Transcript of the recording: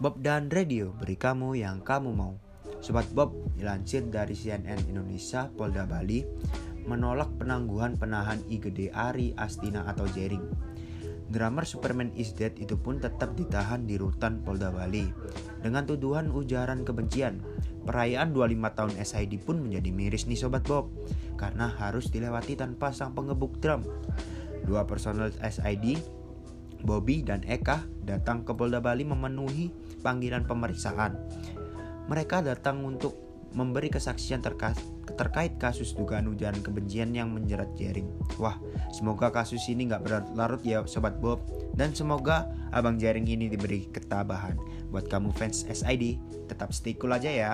Bob dan Radio beri kamu yang kamu mau. Sobat Bob dilansir dari CNN Indonesia Polda Bali menolak penangguhan penahan IGD Ari Astina atau Jering. Drummer Superman is Dead itu pun tetap ditahan di rutan Polda Bali dengan tuduhan ujaran kebencian. Perayaan 25 tahun SID pun menjadi miris nih Sobat Bob karena harus dilewati tanpa sang pengebuk drum. Dua personel SID Bobby dan Eka datang ke Polda Bali memenuhi panggilan pemeriksaan. Mereka datang untuk memberi kesaksian terkait, terkait kasus dugaan ujaran kebencian yang menjerat Jering. Wah, semoga kasus ini nggak berlarut ya Sobat Bob. Dan semoga Abang Jering ini diberi ketabahan. Buat kamu fans SID, tetap stay cool aja ya.